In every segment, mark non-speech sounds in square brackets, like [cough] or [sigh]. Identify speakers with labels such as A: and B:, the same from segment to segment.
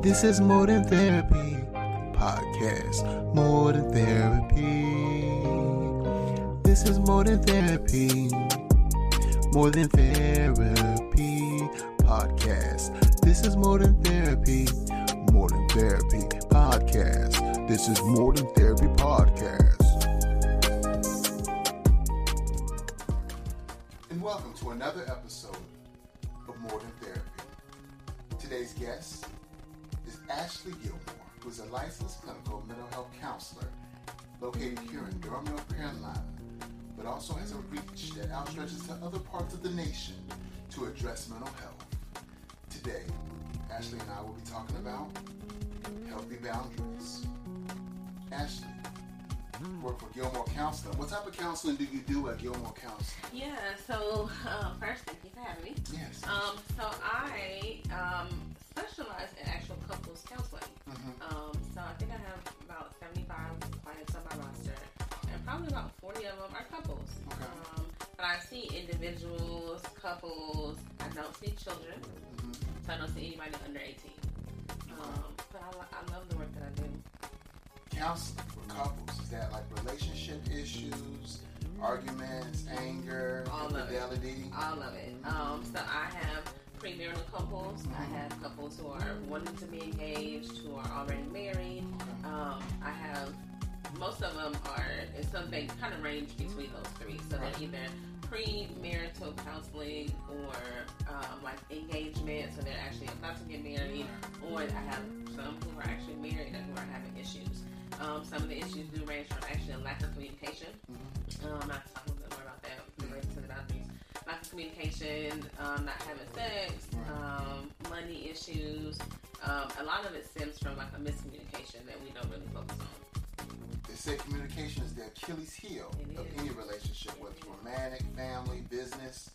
A: This is More Than Therapy podcast. More than therapy. This is More Than Therapy. More Than Therapy podcast. This is More Than Therapy. More Than Therapy podcast. This is More Than Therapy podcast. And welcome to another episode of More Than Therapy. Today's guest Ashley Gilmore, who is a licensed clinical mental health counselor located here in Durham, North Carolina, but also has a reach that outstretches to other parts of the nation to address mental health. Today, Ashley and I will be talking about healthy boundaries. Ashley, work for Gilmore Counseling. What type of counseling do you do at Gilmore Counseling?
B: Yeah, so uh, first, thank you for having me.
A: Yes.
B: Um, so couples. I don't see children,
A: Mhm.
B: so I don't see anybody under 18. Um, but I, I love the work that I do.
A: counseling for couples is that like relationship issues arguments anger
B: All of it.
A: infidelity
B: All of it. Um, so I have premarital couples. I have couples who are wanting to be engaged, who are already married. Um, I have most of them are in some they kind of range between those three. So
A: Right.
B: they're either premarital counseling or um, like engagement, so they're actually about to get married, or I have some who are actually married and who are having issues. Um, some of the issues do range from actually a lack of communication. Um, not to talk a little bit more about that related to the boundaries. Lack of communication, um, not having sex, um, money issues. Um, a lot of it stems from like a miscommunication that we don't really focus on.
A: They say communication is the achilles heel of any relationship whether it's romantic family business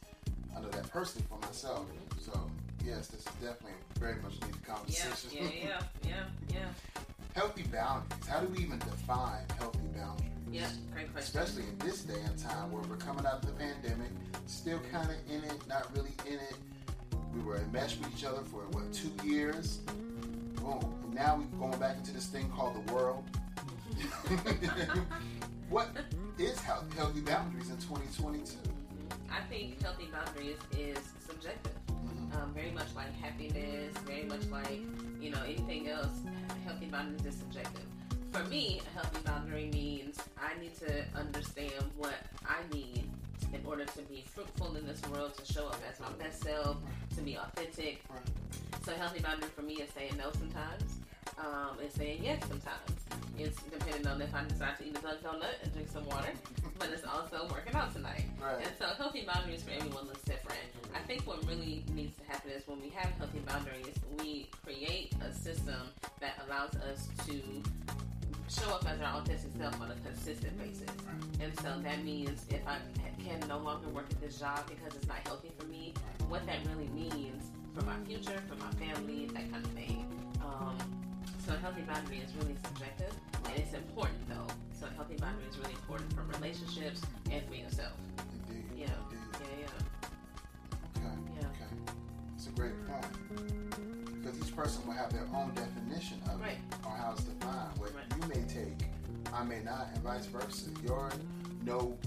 A: i know that personally for myself so yes this is definitely very much needed
B: Yeah,
A: conversation
B: yeah, yeah, [laughs] yeah, yeah.
A: healthy boundaries how do we even define healthy boundaries
B: Yeah, great question.
A: especially in this day and time where we're coming out of the pandemic, still kind of in it, not really in it. We were enmeshed with each other for what two years. Boom, and now we're going back into this thing called the world. [laughs] what is health, healthy boundaries in 2022?
B: I think healthy boundaries is subjective.
A: Mhm.
B: Um, very much like happiness, very much like you know anything else. Healthy boundaries is subjective. For me, a healthy boundary means I need to understand what I need in order to be fruitful in this world, to show up as my best self, to be authentic. So healthy boundary for me is saying no sometimes, um, and saying yes sometimes. It's depending on if I decide to eat a Dunkin' donut and drink some water, but it's also working out tonight.
A: Right.
B: And so healthy boundaries for everyone looks different. I think what really needs to happen is when we have healthy boundaries, we create a system that allows us to show up as our authentic self on a consistent basis. And so that means if I can no longer work at this job because it's not healthy for me, what that really means for my future, for my family, that kind of thing. Um, so a healthy boundary is really subjective, and it's important though. So a healthy boundary is really important for relationships and for yourself.
A: Indeed.
B: Yeah,
A: Indeed.
B: yeah, yeah.
A: Okay.
B: Yeah.
A: Okay. It's a great point. Because each person will have their own definition of
B: Right.
A: it or how it's defined. What
B: Right.
A: you may take, I may not, and vice versa. Your no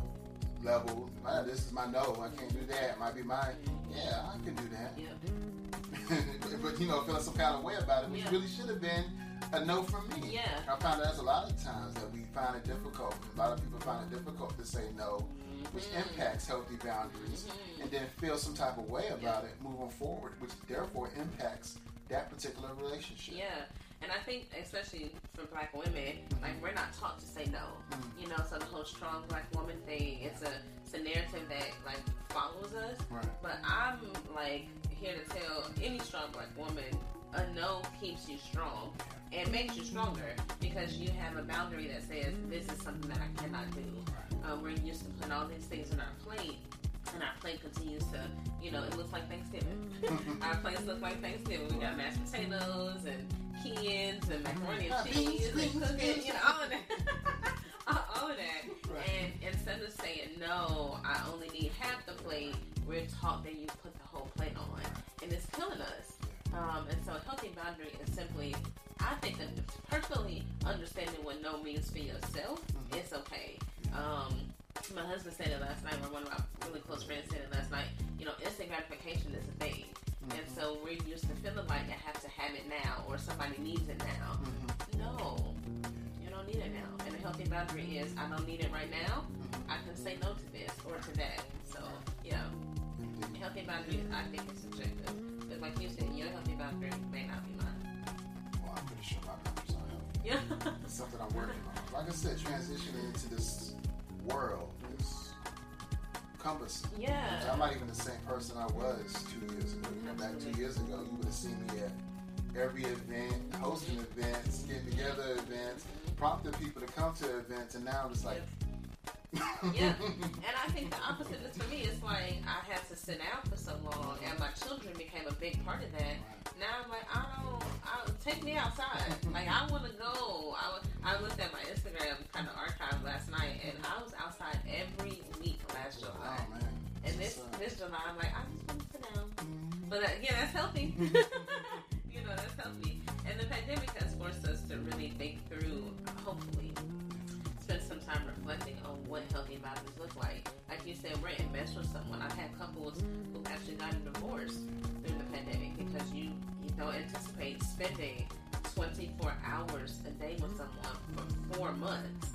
A: level, ah, this is my no, I can't do that. It Might be my, yeah, I can do that.
B: Yeah. [laughs]
A: but you know, feeling some kind of way about it, which
B: Yeah.
A: really should have been a no from me.
B: Yeah.
A: I found there's a lot of times that we find it difficult. A lot of people find it difficult to say no, which
B: Mhm.
A: impacts healthy boundaries,
B: Mhm.
A: and then feel some type of way about it moving forward, which therefore impacts that particular relationship.
B: Yeah, and I think especially for black women, like we're not taught to say no.
A: Mhm.
B: You know, so the whole strong black woman thing, it's a it's a narrative that like follows us.
A: Right.
B: But I'm like here to tell any strong black woman a no keeps you strong and makes you stronger because you have a boundary that says this is something that I cannot do. Um, we're used to putting all these things on our plate, and our plate continues to, you know, it looks like Thanksgiving. [laughs] our plates look like Thanksgiving. We got mashed potatoes and kids and macaroni
A: Ah,
B: and cheese and cooking, you know, all of that. [laughs] all of that.
A: Right.
B: And instead of saying no, I only need half the plate, we're taught that you put the whole plate on, and it's killing us. Um, and so a healthy boundary is simply, I think, that personally understanding what no means for yourself,
A: Mhm.
B: it's okay. Um, my husband said it last night, or one of my really close friends said it last night. You know, instant gratification is a thing. And
A: Mhm.
B: so we're used to feeling like I have to have it now or somebody needs it now.
A: Mhm.
B: No, you don't need it now. And a healthy boundary is I don't need it right now.
A: Mhm.
B: I can say no to this or to that. So, yeah, healthy boundary, I think, is subjective. Because, like you said, your healthy boundary may not be mine.
A: Well, I'm pretty sure my boundaries are healthy.
B: Yeah.
A: It's something I'm working on. Like I said, transitioning into this world is cumbersome.
B: yeah.
A: I'm not even the same person I was two years ago. You know, back two years ago, you would have seen me at every event, hosting events, getting together events, prompting people to come to events, and now it's like,
B: Yeah. And I think the opposite is for me. It's like I had to sit out for so long, and my children became a big part of that. Now I'm like, I don't, I take me outside. Like I want to go. I, I looked at my Instagram kind of archive last night, and I was outside every week last July.
A: oh man.
B: And this this July, I'm like, I just want to sit down.
A: Mhm.
B: But uh, yeah, that's healthy. [laughs] what healthy boundaries look like. Like you said, we're enmeshed with someone. I've had couples who actually got a divorce through the pandemic because you, you don't anticipate spending 24 hours a day with someone for four months.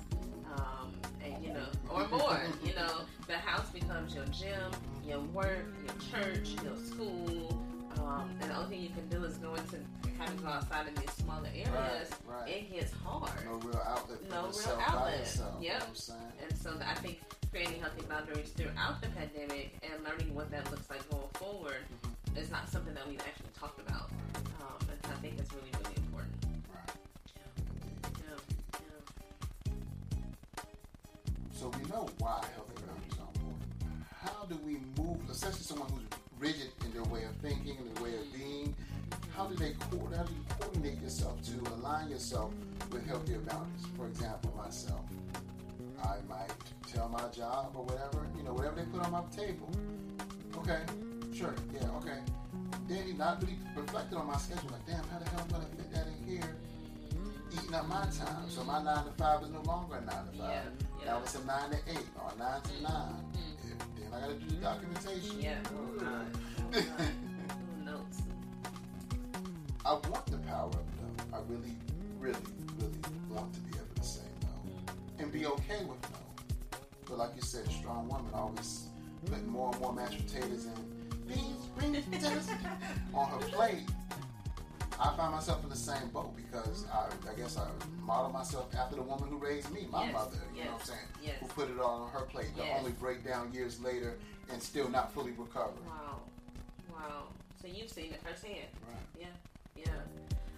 B: Um, and you know, or more, you know, the house becomes your gym, your work, your church, your school, um, and the only thing you can do is go into kind of go outside in these smaller areas.
A: Right, right.
B: It gets hard.
A: No real outlet
B: No real outlet.
A: You know
B: Yep.
A: what I'm saying?
B: And so I think creating healthy boundaries throughout the pandemic and learning what that looks like going forward
A: Mm-hmm.
B: is not something that we've actually talked about. Um, and I think it's really, really important.
A: Right.
B: Yeah, yeah.
A: So we know why healthy boundaries are important. How do we move, especially someone who's rigid in their way of thinking and their way of being? How do they how do you coordinate yourself to align yourself with healthier boundaries? For example, myself, I might tell my job or whatever, you know, whatever they put on my table. Okay, sure, yeah, okay. Then not really reflecting on my schedule, like, damn, how the hell am I gonna fit that in here? Eating up my time. So my nine to five is no longer a nine to five.
B: Yeah, yeah.
A: Now it's a nine to eight or a nine to 9 If- Then I gotta do the documentation.
B: Yeah. Uh, [laughs] notes.
A: I want the power of no. I really, really, really want to be able to say no and be okay with no. But like you said, strong woman always put more and more mashed potatoes and beans, green potatoes [laughs] on her plate. I find myself in the same boat because I, I guess I model myself after the woman who raised me, my
B: Yes,
A: mother. You know what I'm saying?
B: yes.
A: Who put it all on her plate
B: Yes.
A: only breakdown years later and still not fully recovered.
B: Wow. Wow. So you've seen it firsthand.
A: Right.
B: Yeah. Yeah.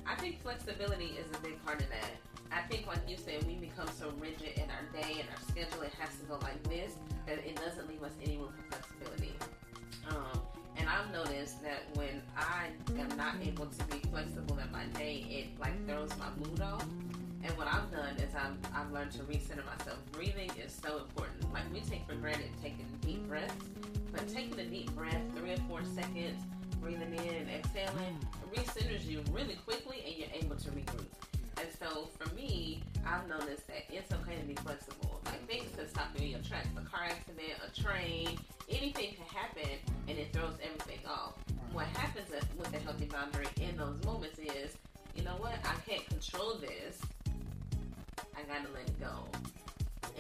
B: I think flexibility is a big part of that. I think, like you said, we become so rigid in our day and our schedule. It has to go like this that it doesn't leave us any room for flexibility. I've noticed that when I am not able to be flexible in my day, it like throws my mood off. And what I've done is I've, I've learned to recenter myself. Breathing is so important. Like we take for granted taking deep breaths, but taking a deep breath, three or four seconds, breathing in and exhaling, recenters you really quickly and you're able to regroup. And so for me, I've noticed that it's okay to be flexible. Like things can stop you in your tracks. A car accident, a train, anything can happen and it throws everything off. What happens with a healthy boundary in those moments is, you know what, I can't control this. I gotta let it go.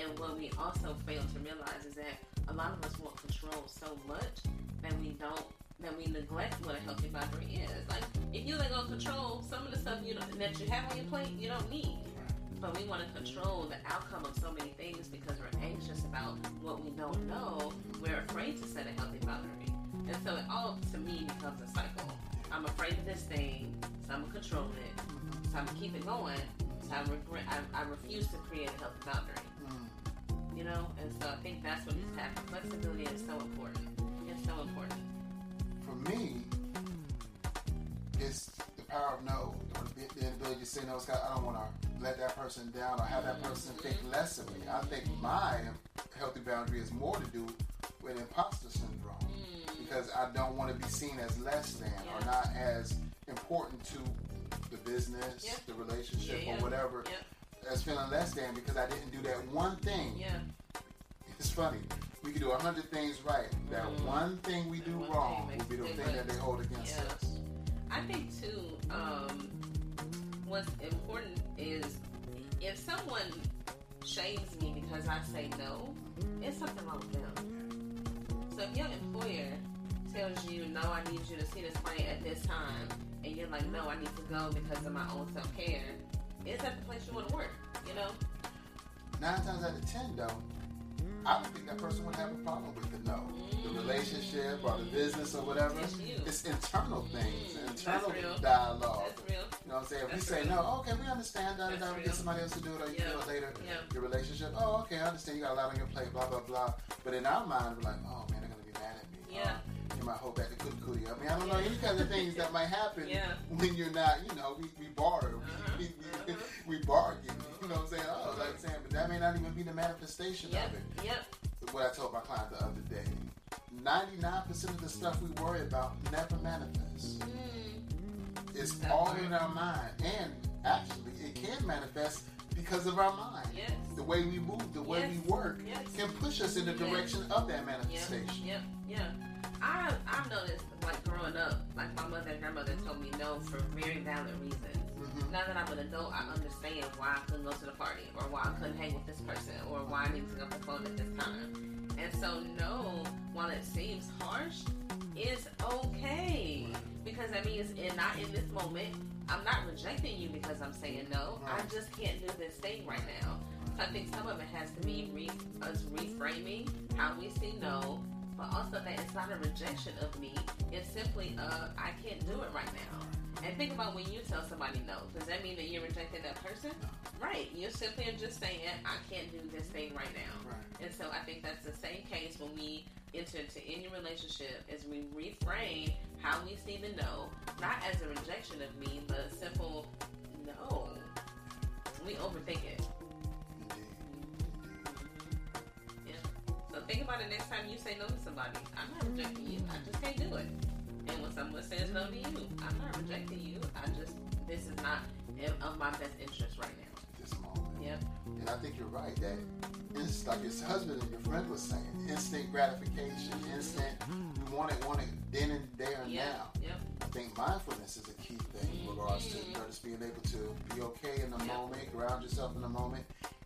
B: And what we also fail to realize is that a lot of us want control so much that we don't that we neglect what a healthy boundary is. Like if you let go of control, some of the stuff you don't, that you have on your plate you don't need. But we want to control the outcome of so many things because we're anxious about what we don't know. We're afraid to set a healthy boundary. And so it all to me becomes a cycle. I'm afraid of this thing, so I'm gonna control it. So I'm gonna keep it going. So I regret I, I refuse to create a healthy boundary
A: Mm.
B: you know? And so I think that's what needs to happen. Flexibility is so important. It's so important.
A: For me, it's the power of no, or the, ability to say no. Scott, I don't want to let that person down or have that person think less of me. I think my healthy boundary is more to do with imposter syndrome because I don't want to be seen as less than or not as important to the business,
B: Yeah.
A: the relationship,
B: Yeah, yeah.
A: or whatever,
B: Yeah.
A: as feeling less than because I didn't do that one thing.
B: Yeah.
A: It's funny. We can do a hundred things right. That
B: Mhm.
A: one thing we
B: That
A: do wrong will be the thing that they hold against
B: Yeah.
A: us.
B: I think too, um, what's important is if someone shames me because I say no, it's something wrong with them. So if your employer tells you, no, I need you to see this client at this time, and you're like, no, I need to go because of my own self care, is that the place you want to work? You know?
A: Nine times out of ten, though, I don't think that person would have a problem with the no. The
B: Mm.
A: relationship or the business or whatever.
B: It's.
A: Internal things,
B: Mm,
A: internal
B: that's real.
A: dialogue.
B: That's real.
A: You know what I'm saying? If we
B: That's
A: say
B: real.
A: no, okay, we understand that.
B: That's
A: we
B: real.
A: get somebody else to do it, or you
B: Yeah.
A: do it later.
B: Yeah.
A: Your relationship. Oh, okay, I understand. You got a lot on your plate. Blah blah blah. But in our mind, we're like, oh man, they're gonna be mad at me.
B: Yeah.
A: Uh, you might hold back the cootie cootie. I mean, I don't know any kind of things that might happen
B: Yeah.
A: when you're not. You know, we, we barter.
B: Uh-huh.
A: We, we,
B: Uh-huh. [laughs]
A: we bargain. You know what I'm saying? Oh, like I'm saying, but that may not even be the manifestation
B: Yep.
A: of it
B: Yep.
A: what I told my client the other day. 99% of the stuff we worry about never manifests.
B: Mm,
A: It's
B: That
A: all in our mind. And actually, it can manifest because of our mind.
B: yes.
A: The way we move, the way
B: Yes.
A: we work
B: Yes.
A: can push us in the direction of that manifestation.
B: yeah, yeah. I I've noticed like growing up, like my mother and grandmother told me no for very valid reasons.
A: Mhm.
B: Now that I'm an adult, I understand why I couldn't go to the party, or why I couldn't hang with this person, or why I need to go to the phone at this time. And so, no, while it seems harsh, is okay because that means in not in this moment. I'm not rejecting you because I'm saying no. I just can't do this thing right now. So I think some of it has to be re- us reframing how we see no, but also that it's not a rejection of me. It's simply uh, I can't do it right now. And think about when you tell somebody no. Does that mean that you're rejecting that person? Right. You're simply just saying I can't do this thing right now.
A: Right.
B: And so I think that's the same case when we enter into any relationship is we reframe how we see the no, not as a rejection of me, but a simple no. We overthink it.
A: Indeed.
B: So think about it next time you say no to somebody. I'm not rejecting you. I just can't do it. And when someone says no to you, I'm not rejecting you. I just this is not in, of my best interest right now.
A: This moment.
B: Yep.
A: And I think you're right that it's like his husband and your friend was saying, instant gratification, instant, you want it, want it then and there and
B: Yep.
A: now.
B: Yep.
A: I think mindfulness is a key thing in regards to you know, just being able to be okay in the
B: Yep.
A: moment, ground yourself in the moment,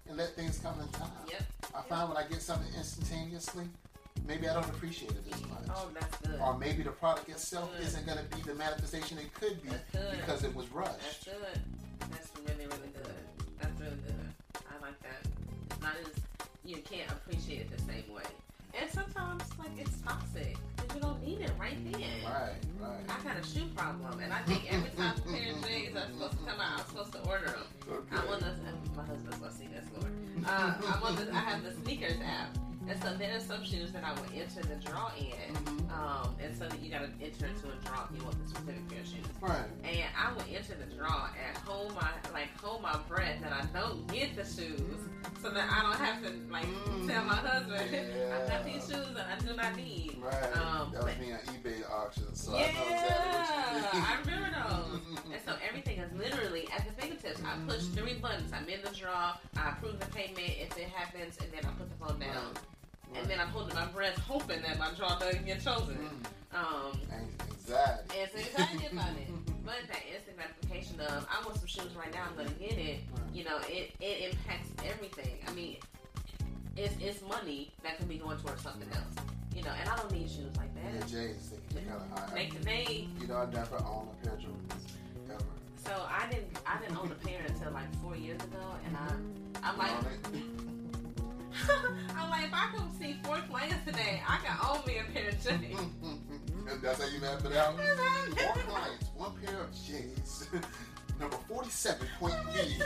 A: and let things come in time.
B: Yep.
A: I find when I get something instantaneously, maybe I don't appreciate it as much.
B: Oh, that's good.
A: Or maybe the product itself isn't going to be the manifestation it could be because it was rushed.
B: That's good. That's really, really good. That's really good. I like that. It's not as you can't appreciate it the same way. And sometimes like it's toxic because you don't need it right then.
A: Right, right.
B: I got a shoe problem, and I think every time a pair of J's are supposed to come out, I'm supposed to order them. I'm on the my husband's gonna see this, Lord. Uh, I'm on the I have the sneakers app, and so there are some shoes that I would enter the draw in,
A: Mhm.
B: um, and so that you gotta enter into a draw if you want the specific pair of shoes.
A: Right.
B: And I would enter the draw and hold my like hold my breath that I don't get the shoes, so that I don't have to like tell my husband [laughs] I got these shoes and I do not need.
A: Right.
B: Um,
A: that was
B: but-
A: me eBay auction, so
B: yeah,
A: I exactly what you mean.
B: I remember those. [laughs] And so everything is literally at the fingertips. I push three buttons. I'm in the draw. I approve the payment if it happens, and then I put the phone down.
A: Right.
B: And then I'm holding my breath, hoping that my draw doesn't get chosen.
A: Mm.
B: Um,
A: Anxiety.
B: and so excited about it. But that instant gratification of I want some shoes right now, I'm gonna get it. You know, it it impacts everything. I mean, it's it's money that can be going towards something else. You know, and I don't need shoes like
A: Yeah,
B: that.
A: They, they kind of high.
B: They they
A: You know, I never owned a pair of Jordans, ever.
B: So I didn't I didn't own a pair until like four years ago, and I I'm like
A: Own? [laughs]
B: I'm like if I come see four clients today, I can own me a pair of J's.
A: That's how you map it out?
B: That's how I map
A: Four clients, one pair of jeans. [laughs] Number 47, point B.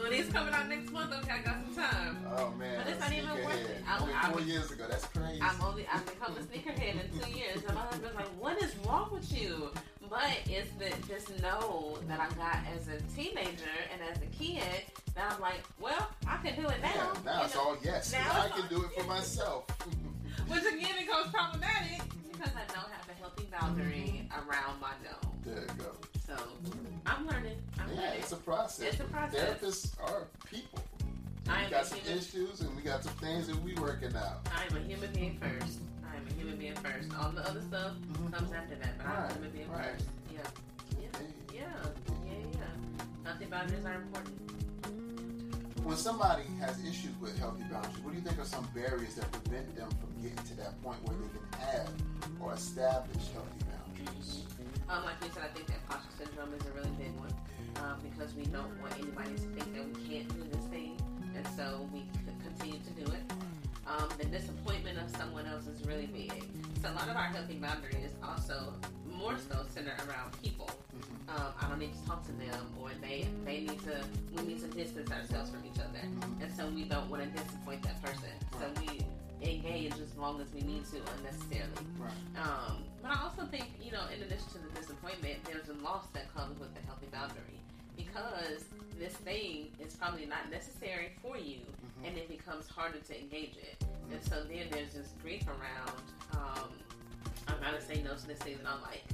B: When these coming out next month, okay, I got some time.
A: oh, man.
B: But it's not even worth it. I-
A: Only
B: I-
A: four years ago. That's crazy.
B: I'm only I've become a sneakerhead in two years, and my husband's like, "What is wrong with you?" But it's the this know that I got as a teenager and as a kid that I'm like, "Well, I can do it now."
A: yeah, now
B: you
A: it's
B: know?
A: all yes.
B: Now
A: I can do it for myself. [laughs]
B: Which again becomes problematic because I don't have a healthy boundary around my no. I'm learning. I'm learning.
A: yeah,
B: learning.
A: it's a process.
B: It's a process.
A: Therapists are people.
B: I
A: we got some
B: human-
A: issues and we got some things that we working out.
B: I am a human being first. I am a human being first. All the other stuff
A: Mhm.
B: comes after that, but I'm a human being
A: right.
B: first. Yeah. Yeah. Yeah. Yeah. Yeah. Healthy boundaries are important.
A: When somebody has issues with healthy boundaries, what do you think are some barriers that prevent them from getting to that point where they can have or establish healthy boundaries?
B: Um, like you said, I think that imposter syndrome is a really big one um, because we don't want anybody to think that we can't do this thing, and so we continue to do it. Um, the disappointment of someone else is really big. So a lot of our healthy boundaries also more so center around people. Um, I don't need to talk to them, or they they need to we need to distance ourselves from each other, and so we don't want to disappoint that person. So we engage as long as we need to unnecessarily.
A: Right.
B: Um, but I also think, you know, in addition to the disappointment, there's a loss that comes with a healthy boundary because this thing is probably not necessary for you,
A: Mhm.
B: and it becomes harder to engage it. And so then there's this grief around. Um, I'm not to say no to this thing that I like,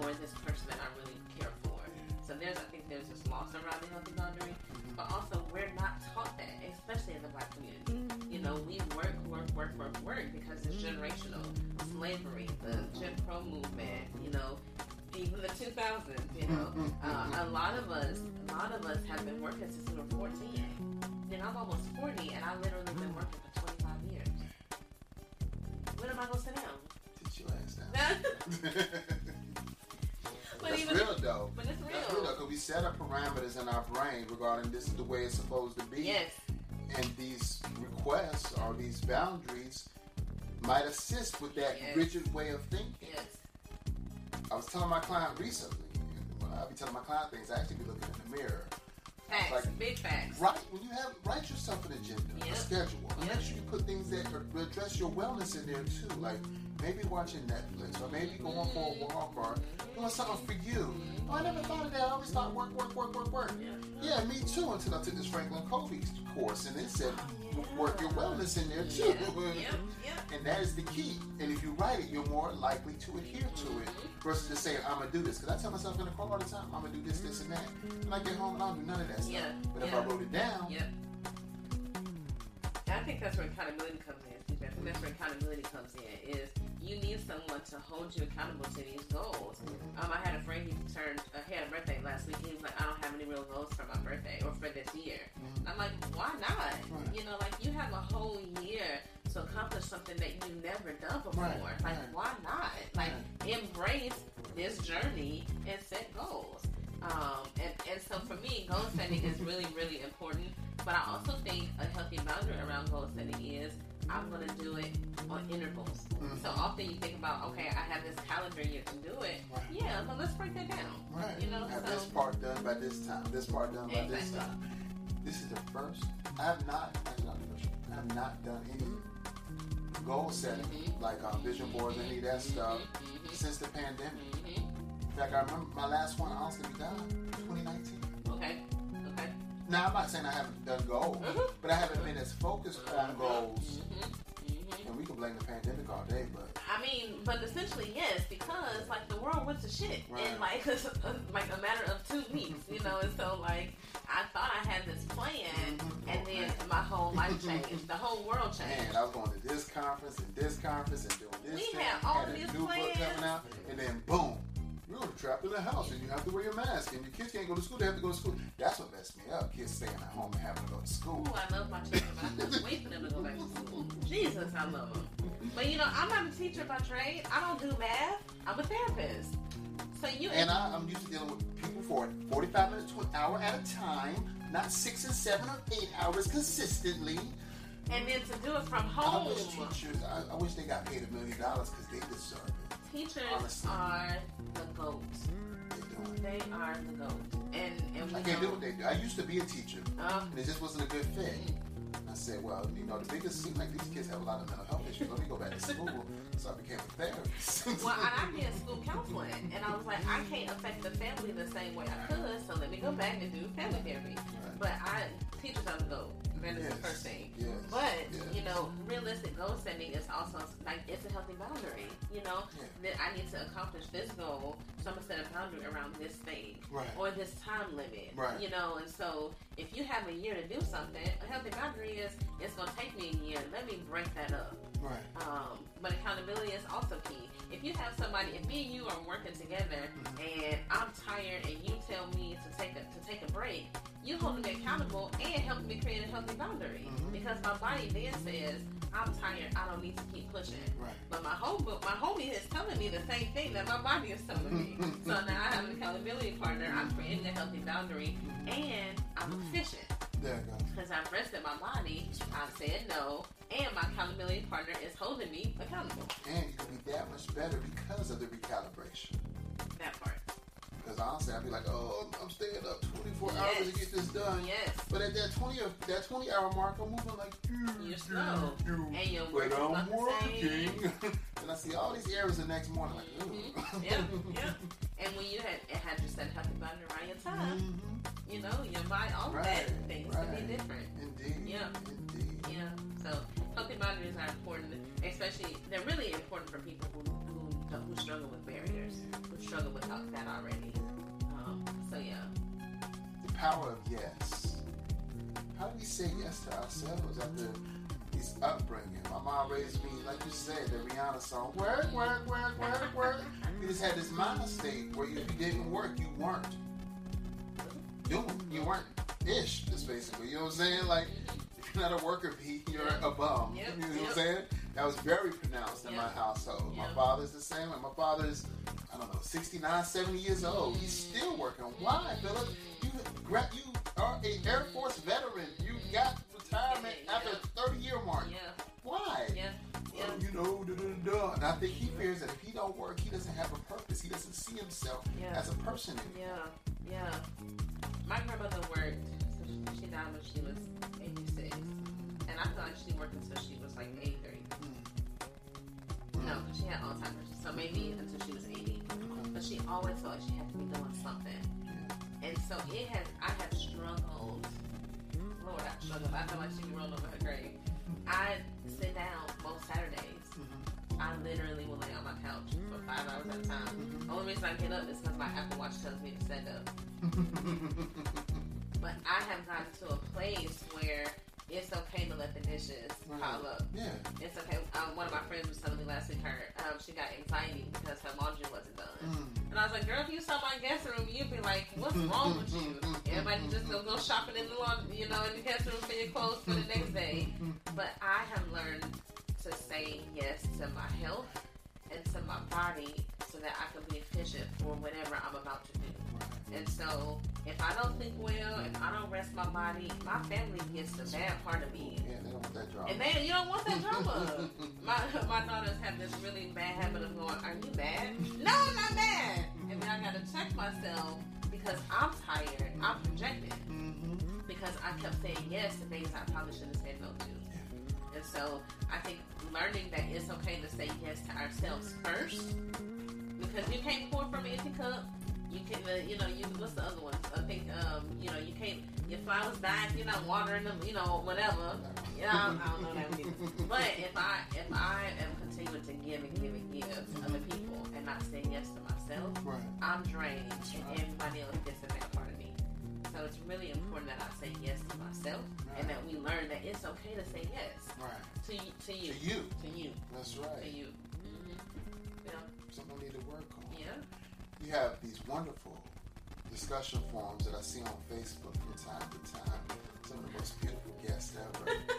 B: or this person that I really care for. So there's, I think, there's this loss around the healthy boundary. But also, we're not taught that, especially in the black community. Mm-hmm. You know, we work, work, work, work, work because it's mm-hmm. generational. Slavery, the mm-hmm. Jim Crow movement, you know, even the 2000s, you know. Uh, a lot of us, a lot of us have been working since we were 14. And I'm almost 40, and I've literally been working for 25 years. When am I going to sit down? But
A: That's
B: even-
A: real though.
B: But it's
A: That's real though, because we set up parameters in our brain regarding this is the way it's supposed to be.
B: Yes.
A: And these requests or these boundaries might assist with that
B: Yes.
A: rigid way of thinking.
B: Yes.
A: I was telling my client recently, when I be telling my client things, I actually be looking in the mirror.
B: Facts.
A: Like-
B: big facts.
A: Write when you have write yourself an agenda, a schedule, and
B: Yep.
A: make sure you put things that address your wellness in there too. Like maybe watching Netflix, or maybe going for a mm-hmm. walk, or doing something for you. Oh, I never thought of that. I always thought work, work, work, work, work. Yeah. Me too. Until I took this Franklin Covey course, and it said work your wellness in there too. [laughs] And that is the key. And if you write it, you're more likely to adhere to it mm-hmm. versus just saying, I'm going to do this. Because I tell myself in the car all the time, I'm going to do this, this, and that. And I get home and I don't do none of that stuff.
B: Yeah,
A: But if. I wrote it down,
B: Yep. I think that's where accountability comes in. Excuse me. I think that's where accountability comes in. Is you need someone to hold you accountable to these goals. Um, I had a friend who turned uh, had a birthday last week. He was like, I don't have any real goals for my birthday or for this year. And I'm like, why not?
A: Right.
B: You know, like you have a whole year to accomplish something that you've never done before.
A: Right,
B: Like,
A: right.
B: why not? Like, embrace this journey and set goals. Um, and, and so for me, goal setting is really, really important. But I also think a healthy boundary around goal setting is I'm going to do it on intervals.
A: Mhm.
B: So often you think about, okay, I have this calendar year to do it.
A: Right.
B: Yeah, but let's break that down.
A: Right.
B: You know,
A: have
B: so-
A: this part done by this time, this part done by this time. This is the first. I have not, that's not the first. I have not done any goal setting,
B: Mhm.
A: like um, vision boards, any of that stuff,
B: Mhm.
A: since the pandemic.
B: Mhm.
A: In fact, I remember my last one, honestly, done, 2019.
B: Okay.
A: Now, I'm not saying I haven't done goals,
B: Mhm.
A: but I haven't been as focused on goals.
B: Mhm. Mhm.
A: And we can blame the pandemic all day, but
B: I mean, but essentially yes, because like the world went to shit in
A: Right.
B: like [laughs] like a matter of two weeks, you know. And so like I thought I had this plan,
A: Mhm.
B: and then my whole life [laughs] changed. The whole world changed. man.
A: I was going to this conference and this conference and doing this
B: We
A: thing.
B: had all
A: a
B: these
A: new book
B: plans.
A: coming out, and then boom, you're trapped in the house and you have to wear your mask, and your kids can't go to school. They have to go to school. That's what messed me up. Kids staying at home and having to go to school.
B: Ooh, I love my children. but I couldn't wait for them to go back to school. Jesus, I love them. But you know, I'm not a teacher by trade. I don't do math. I'm a therapist. So you
A: And I, I'm used to dealing with people for 45 minutes to an hour at a time, not six and seven or eight hours consistently.
B: and then to do it from home.
A: I wish teachers, I, I wish they got paid a million dollars because they deserve it.
B: Teachers are the goats.
A: They
B: are the goats. And and we
A: I can't do what they do. I used to be a teacher,
B: Uh,
A: and it just wasn't a good fit. And I said, well, you know, the biggest seemed like these kids have a lot of mental health issues. Let me go back to school. [laughs] So I became a therapist. [laughs]
B: well, I, I did school counseling, and I was like, I can't affect the family the same way I could, so let me go back and do family therapy. But I teachers are the goat. That is
A: Yes.
B: the first thing.
A: Yes.
B: But
A: Yes.
B: you know, realistic goal setting is also like it's a healthy boundary. You know,
A: Yeah.
B: that I need to accomplish this goal, so I'm gonna set a boundary around this thing
A: Right.
B: or this time limit.
A: Right.
B: You know, and so if you have a year to do something, a healthy boundary is it's gonna take me a year. Let me break that up.
A: Right.
B: Um, but accountability is also key. If you have somebody, if me and you are working together, and I'm tired, and you tell me to take a to take a break, you holding me accountable and helping me create a healthy boundary.
A: Mhm.
B: Because my body then says, "I'm tired. I don't need to keep pushing."
A: Right.
B: But my home, my homie is telling me the same thing that my body is telling me. [laughs] so now I have an accountability partner. I'm creating a healthy boundary, and I'm efficient
A: There you go.
B: because I've rested my body. I've said no, and my accountability partner is holding me accountable.
A: And you can be that much better because of the recalibration.
B: That part.
A: Because honestly, I'd be like, oh, I'm staying up 24 hours to get this done.
B: Yes.
A: But at that 20 of- that 20 hour mark, I'm moving like you.
B: You're slow. And your work
A: But I'm
B: not the same.
A: working. [laughs] and I see all these errors the next morning. Like, ooh.
B: Mhm. Yeah, yeah. And when you had had your set healthy boundary around your time,
A: Mhm.
B: you know, your mind, all
A: Right,
B: that things can be different.
A: Indeed.
B: Yeah.
A: Indeed.
B: Yeah. So healthy boundaries are important, especially they're really important for people who who, who struggle with barriers, who struggle with that already. So yeah.
A: The power of yes. How do we say yes to ourselves after this upbringing? My mom raised me, like you said, the Rihanna song, work, work, work, work, work. We just had this mind state where if you didn't work, you weren't doing, you weren't ish, just basically. You know what I'm saying? Like, if you're not a worker bee, you're a bum.
B: Yep,
A: You know what I'm
B: yep.
A: That was very pronounced in my
B: Yep.
A: household. My
B: Yep.
A: father's the same. Like my father's, I don't know, 69, 70 years old. He's mm. still working. Why, Philip? You, you are a Air Force veteran. You got retirement
B: Yeah,
A: after the 30 year mark.
B: Yeah.
A: Why?
B: Yeah. Yeah.
A: Well, you know, da, da, da, da. and I think he fears that if he don't work, he doesn't have a purpose. He doesn't see himself
B: Yeah.
A: as a person anymore.
B: Yeah, yeah. My grandmother worked. So she died when she was 86, and I feel like she worked until she was like 83.
A: Mm.
B: No, she had Alzheimer's, so maybe until she was 80.
A: Okay.
B: But she always felt like she had to be doing something, and so it has. I have struggled. Lord, I struggled. I feel like she rolled over her grave. I sit down most Saturdays.
A: Mhm.
B: I literally will lay on my couch for five hours at a time. Only reason I get up is because my Apple Watch tells me to stand up. [laughs] But I have gotten to a place where it's okay to let the dishes
A: Right.
B: pile up.
A: Yeah.
B: It's okay. Um, one of my friends was telling me last week her um, she got anxiety because her laundry wasn't done.
A: Mm.
B: And I was like, girl, if you saw my guest room, you'd be like, what's wrong with you? Everybody just go, go shopping in the laundry, you know, in the guest room for your clothes for the [laughs] next day. But I have learned to say yes to my health and to my body so that I can be efficient for whatever I'm about to do. And so, if I don't think well, if rest my body, my family gets the bad part of me.
A: Yeah, they don't want that drama.
B: And they, you don't want that drama. [laughs] my my daughters have this really bad habit of going, "Are you mad?" No, I'm not mad. And then I gotta check myself because I'm tired. I'm projecting
A: Mhm.
B: because I kept saying yes to things I probably shouldn't have said no to. And so I think learning that it's okay to say yes to ourselves first, because you can't pour from an empty cup. You can, uh, you know, you what's the other one? I think, um, you know, you can't. Your flowers die if you're not watering them. You know, whatever. Yeah, I don't, I don't know that either. [laughs] But if I if I am continuing to give and give and give to other people and not saying yes to myself,
A: Right.
B: I'm drained, and everybody else gets a bad part of me. So it's really important that I say yes to myself, and that we learn that it's okay to say yes
A: Right.
B: to to you,
A: To you.
B: to you,
A: That's right.
B: to
A: right.
B: you. hmm Yeah,
A: Something I need to work on.
B: yeah.
A: You have these wonderful discussion forums that I see on Facebook from time to time. Some of the most beautiful guests ever.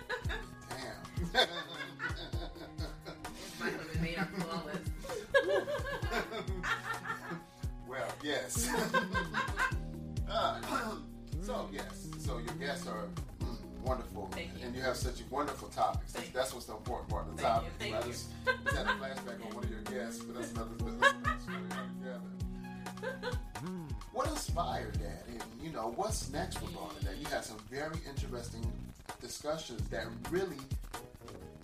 A: Very interesting discussions that really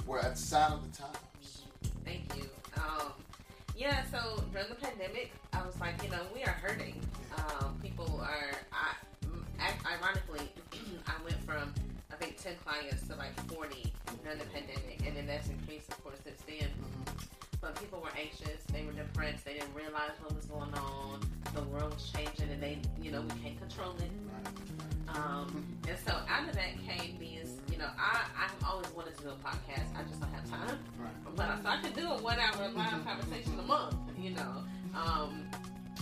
A: were outside of the times.
B: Thank you. Um, yeah, so during the pandemic, I was like, you know, we are hurting. Um, people are, I, ironically, [clears throat] I went from, I think, 10 clients to like 40 during the pandemic, and then that's increased, of course, since then. But people were anxious, they were depressed, they didn't realize what was going on, the world was changing, and they, you know, we can't control it. Um, and so out of that came these, you know, I, I've always wanted to do a podcast, I just don't have time.
A: Right.
B: But I, so I could do a one hour live conversation a month, you know. Um,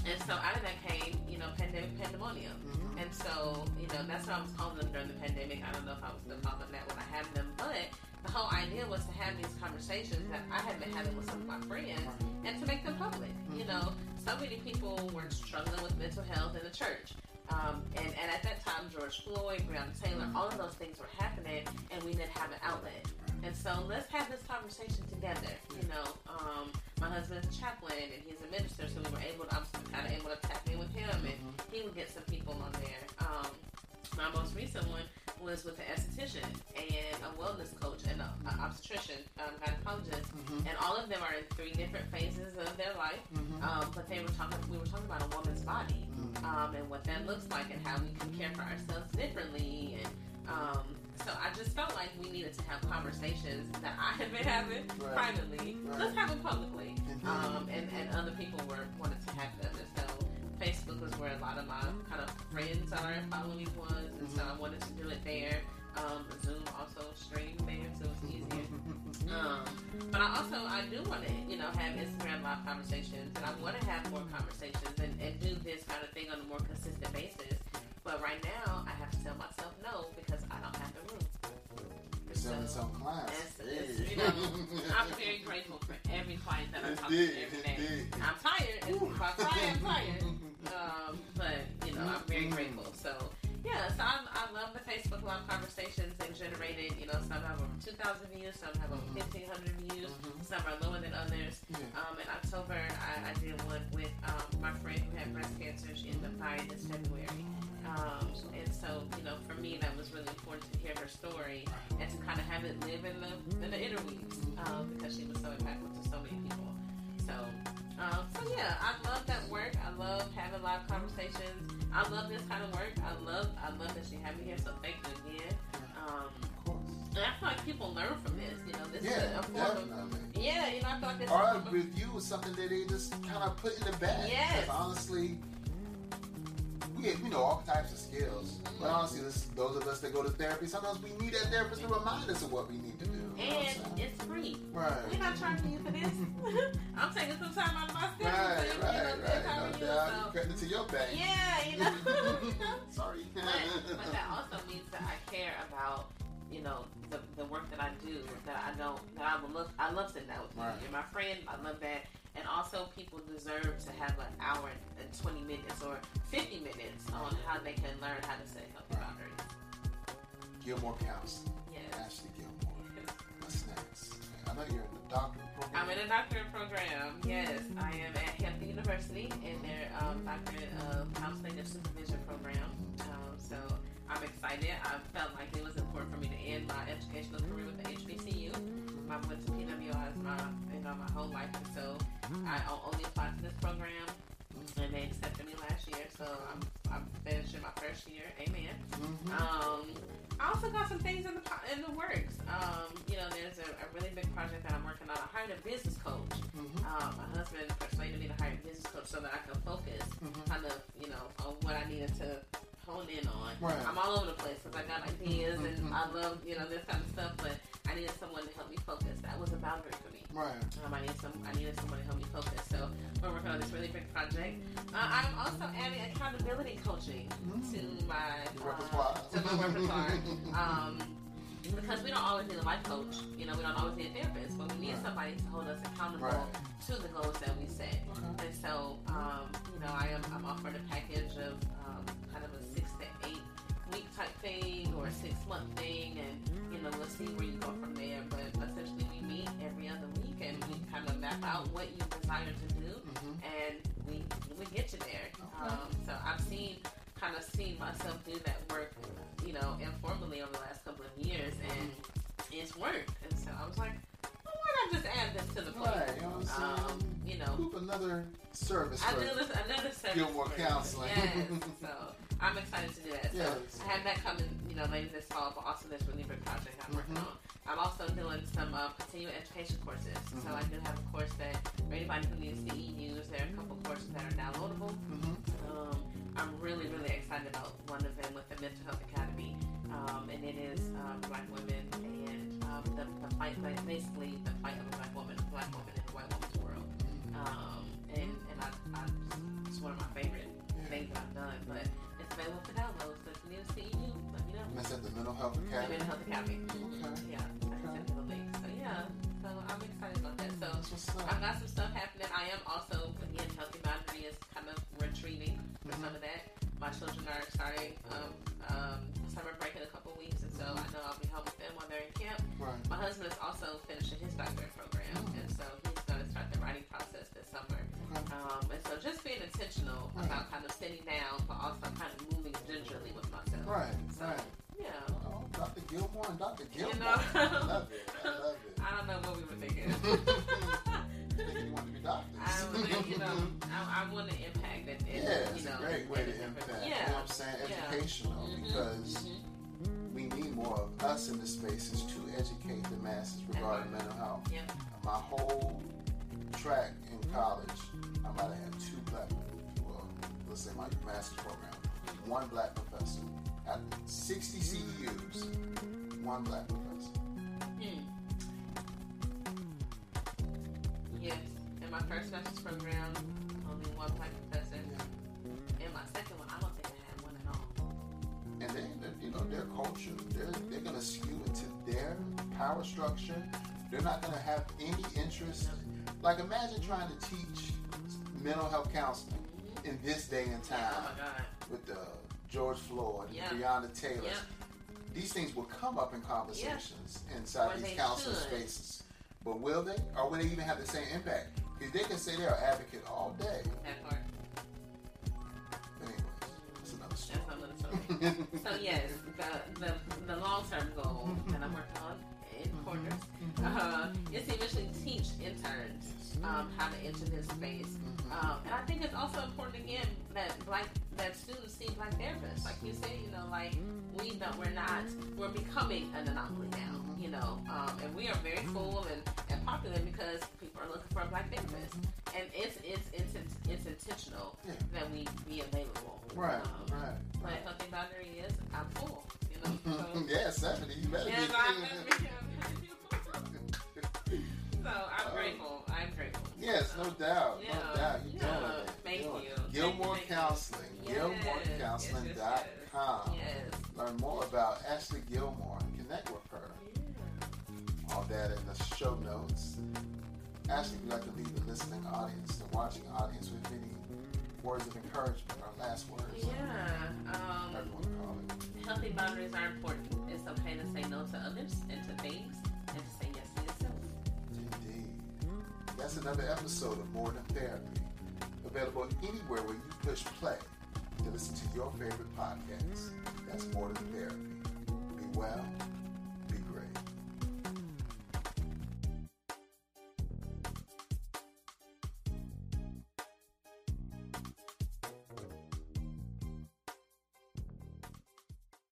B: and so out of that came, you know, pandemic pandemonium.
A: Mhm.
B: And so, you know, that's what I was calling them during the pandemic. I don't know if I was still calling them that when I had them, but whole idea was to have these conversations that I had been having with some of my friends and to make them public. You know, so many people were struggling with mental health in the church. Um, and, and at that time, George Floyd, Breonna Taylor, all of those things were happening, and we didn't have an outlet. And so let's have this conversation together. You know, um, my husband's a chaplain and he's a minister, so we were able to, I was kind of able to tap in with him, and he would get some people on there. Um, my most recent one was with an esthetician and a wellness coach and an obstetrician, um, gynecologist, and all of them are in three different phases of their life. Um, but they were talking, we were talking about a woman's body um, and what that looks like and how we can care for ourselves differently. And um, so I just felt like we needed to have conversations that I had been having
A: Right.
B: privately.
A: Right.
B: Let's have them publicly.
A: Indeed.
B: Um, and, and other people were wanted to have them. And so Facebook was where a lot of my kind of friends are following was. And so I wanted to do it there. Um, Zoom also streamed there, so it's easier. [laughs] Um, but I also I do want to you know have Instagram live conversations, and I want to have more conversations and, and do this kind of thing on a more consistent basis. But right now, I have to tell myself no because I don't have the room.
A: Seven some clients.
B: It's, it's, you know, I'm very grateful for every client that I talk to every day. I'm tired. and If I cry, I'm tired. [laughs] Um, but you know, I'm very grateful. So yeah, so I, I love the Facebook Live conversations. They've generated, you know, some have over 2,000 views, some have over 1,500 views, some are lower than others. Um, in October, I, I did one with um, my friend who had breast cancer. She ended up dying this February. Um, and so, you know, for me, that was really important to hear her story and to kind of have it live in the in the interweaves um, because she was so impactful to so many people. So, um, so yeah, I love that work. I love having live conversations. I love this kind of work. I love I love that she had me here. So thank you again. Um,
A: Of course.
B: and I feel like people learn from this. You know, this is
A: Yeah,
B: a form of yeah. You know, I feel like this is a
A: Our
B: of
A: review is something that they just kind of put in the bag.
B: Yes.
A: honestly, we get, know, all types of skills. But honestly, this, those of us that go to therapy, sometimes we need that therapist to remind us of what we need to do. You know what I'm
B: and it's free.
A: Right.
B: We're not charging you for this. [laughs] I'm taking some time out of my schedule
A: Right,
B: to, you know,
A: right,
B: to
A: right. No
B: you. So,
A: cutting into your bank.
B: yeah, you know. [laughs] [laughs]
A: Sorry.
B: but, but that also means that I care about you know the, the work that I do that I don't that I would love I love sitting down with.
A: Right.
B: You're my friend. I love that. And also, people deserve to have an hour and 20 minutes or 50 minutes on how they can learn how to set healthy
A: Right.
B: boundaries.
A: Gilmore Counseling.
B: Yes.
A: Ashley Gilmore. Next? I know you're in the doctorate program.
B: I'm in a doctorate program. Yes, I am at Hampton University in their um, doctorate of counseling and supervision program. Um, so I'm excited. I felt like it was important for me to end my educational career with the HBCU. I went to PWI as my you know my whole life, and so I only applied to this program, and they accepted me last year. So I'm I'm finishing my first year. Amen.
A: Mhm.
B: Um, I also got some things in the in the works. Um, you know, there's a, a really big project that I'm working on. I hired a business coach.
A: Mhm.
B: Um, my husband persuaded me to hire a business coach so that I can focus,
A: Mhm.
B: kind of, you know, on what I needed to hone in on.
A: Right.
B: I'm all over the place because I got ideas
A: Mhm.
B: and I love, you know, this kind of stuff. But I needed someone to help me focus. That was a boundary for me.
A: Right.
B: Um, I need some. I needed someone to help me focus. So we're working on this really big project. Uh, I'm also adding accountability coaching to my uh,
A: repertoire.
B: to my repertoire. [laughs] um, because we don't always need a life coach. You know, we don't always need a therapist, but we need
A: Right.
B: somebody to hold us accountable
A: Right.
B: to the goals that we set.
A: Okay.
B: And so, um, you know, I am I'm offering a package of um, kind of a six to eight week type thing or a six month thing, and you know, we'll see where you go from there. But essentially, we meet every other week kind of map out what you desire to do,
A: Mhm.
B: and we we get you there.
A: Okay.
B: Um, so I've seen kind of seen myself do that work, you know, informally over the last couple of years, and it's worked. And so I was like, well, why not just add this to the plate?
A: Right. You know what I'm saying?
B: Um, you know,
A: another service
B: I do this, another service.
A: Gilmore Counseling.
B: Yes. [laughs] so I'm excited to do that. So
A: Yes.
B: I have that coming, you know, later this fall, but also this reliever project I'm working
A: Mhm.
B: on. I'm also doing some uh, continuing education courses. So
A: Mhm.
B: I do have a course that for anybody who needs the CEUs, there are a couple courses that are downloadable.
A: Mhm.
B: Um, I'm really, really excited about one of them with the Mental Health Academy, um, and it is um, Black women and um, the, the fight, like basically the fight of a Black woman, Black woman in a white woman's world. Um, and and I, I, it's one of my favorite things that I've done, but it's available for download. So if you need to see you, let me know.
A: And that's at the Mental Health
B: The
A: Academy.
B: Mental Health Academy.
A: Okay.
B: Yeah, I sent the link. So, yeah. So, I'm excited about that. So
A: That's what's up.
B: I've got some stuff happening. I am also again healthy boundary is kind of retreating for some of that. My children are starting um, um, summer break in a couple weeks, and so I know I'll be helping them while they're in camp.
A: Right.
B: My husband is also finishing his doctorate Um, and so just being intentional
A: Right.
B: about kind of sitting down, but also kind of moving gingerly with myself.
A: Right.
B: So
A: Right.
B: yeah,
A: Oh, Dr. Gilmore and Dr. Gilmore.
B: You know.
A: I love it. I love it. [laughs]
B: I don't know what we were thinking. [laughs]
A: Thinking you want to be doctors. [laughs]
B: I was like, you know, I, I want to impact it. and,
A: yeah,
B: you
A: it's
B: know,
A: a great way to
B: make a difference.
A: impact.
B: Yeah.
A: You know what I'm saying?
B: Yeah.
A: Educational
B: Mhm,
A: because
B: mhm.
A: we need more of us in the spaces to educate the masses regarding mental health.
B: Yeah.
A: My whole track in college, I might have had two black, well, let's say my master's program, one black professor. At 60 CEUs, one black professor.
B: Hmm. Yes. In my first master's program, only one black professor. In my second one, I don't think I had one at all.
A: And then, you know, their culture, they're, they're going to skew it to their power structure. They're not going to have any interest. Like, imagine trying to teach mental health counseling in this day and
B: Oh
A: time with uh, George Floyd,
B: Yeah.
A: Breonna Taylor. These things will come up in conversations inside
B: Or
A: these counseling
B: should.
A: spaces. But will they? Or will they even have the same impact? Because they can say they're an advocate all day.
B: That part.
A: Anyways, that's another story.
B: That's another story. so yes, the the, the long term goal [laughs] that I'm working on quarters uh, is to eventually teach interns um, how to enter this space. Um, and I think it's also important again that black that students see black therapists, like you say, you know, like we know we're not we're becoming an anomaly now, you know, um, and we are very full and, and popular because people are looking for a black therapist, and it's it's it's it's intentional
A: Yeah.
B: that we be available.
A: Right,
B: Um,
A: right.
B: but healthy boundary is I'm full, you know. So, [laughs]
A: yeah, 70. You better
B: yes,
A: be
B: I'm, so I'm grateful. I'm grateful.
A: Yes, no doubt.
B: Yeah,
A: No doubt. You're
B: yeah.
A: doing it.
B: Thank
A: Doing
B: you.
A: it. Gilmore
B: you, thank you.
A: Counseling.
B: Yes,
A: GilmoreCounseling.com.
B: Yes.
A: Learn more about Ashley Gilmore and connect with her.
B: Yeah.
A: All that in the show notes. Ashley, would you like to leave the listening audience, the watching audience, with any words of encouragement or last words?
B: Yeah. Um,
A: you to call it.
B: healthy boundaries are important. It's okay to say no to others and to things,
A: That's another episode of Than Therapy. Available anywhere where you push play to listen to your favorite podcast. That's Than Therapy. Be well,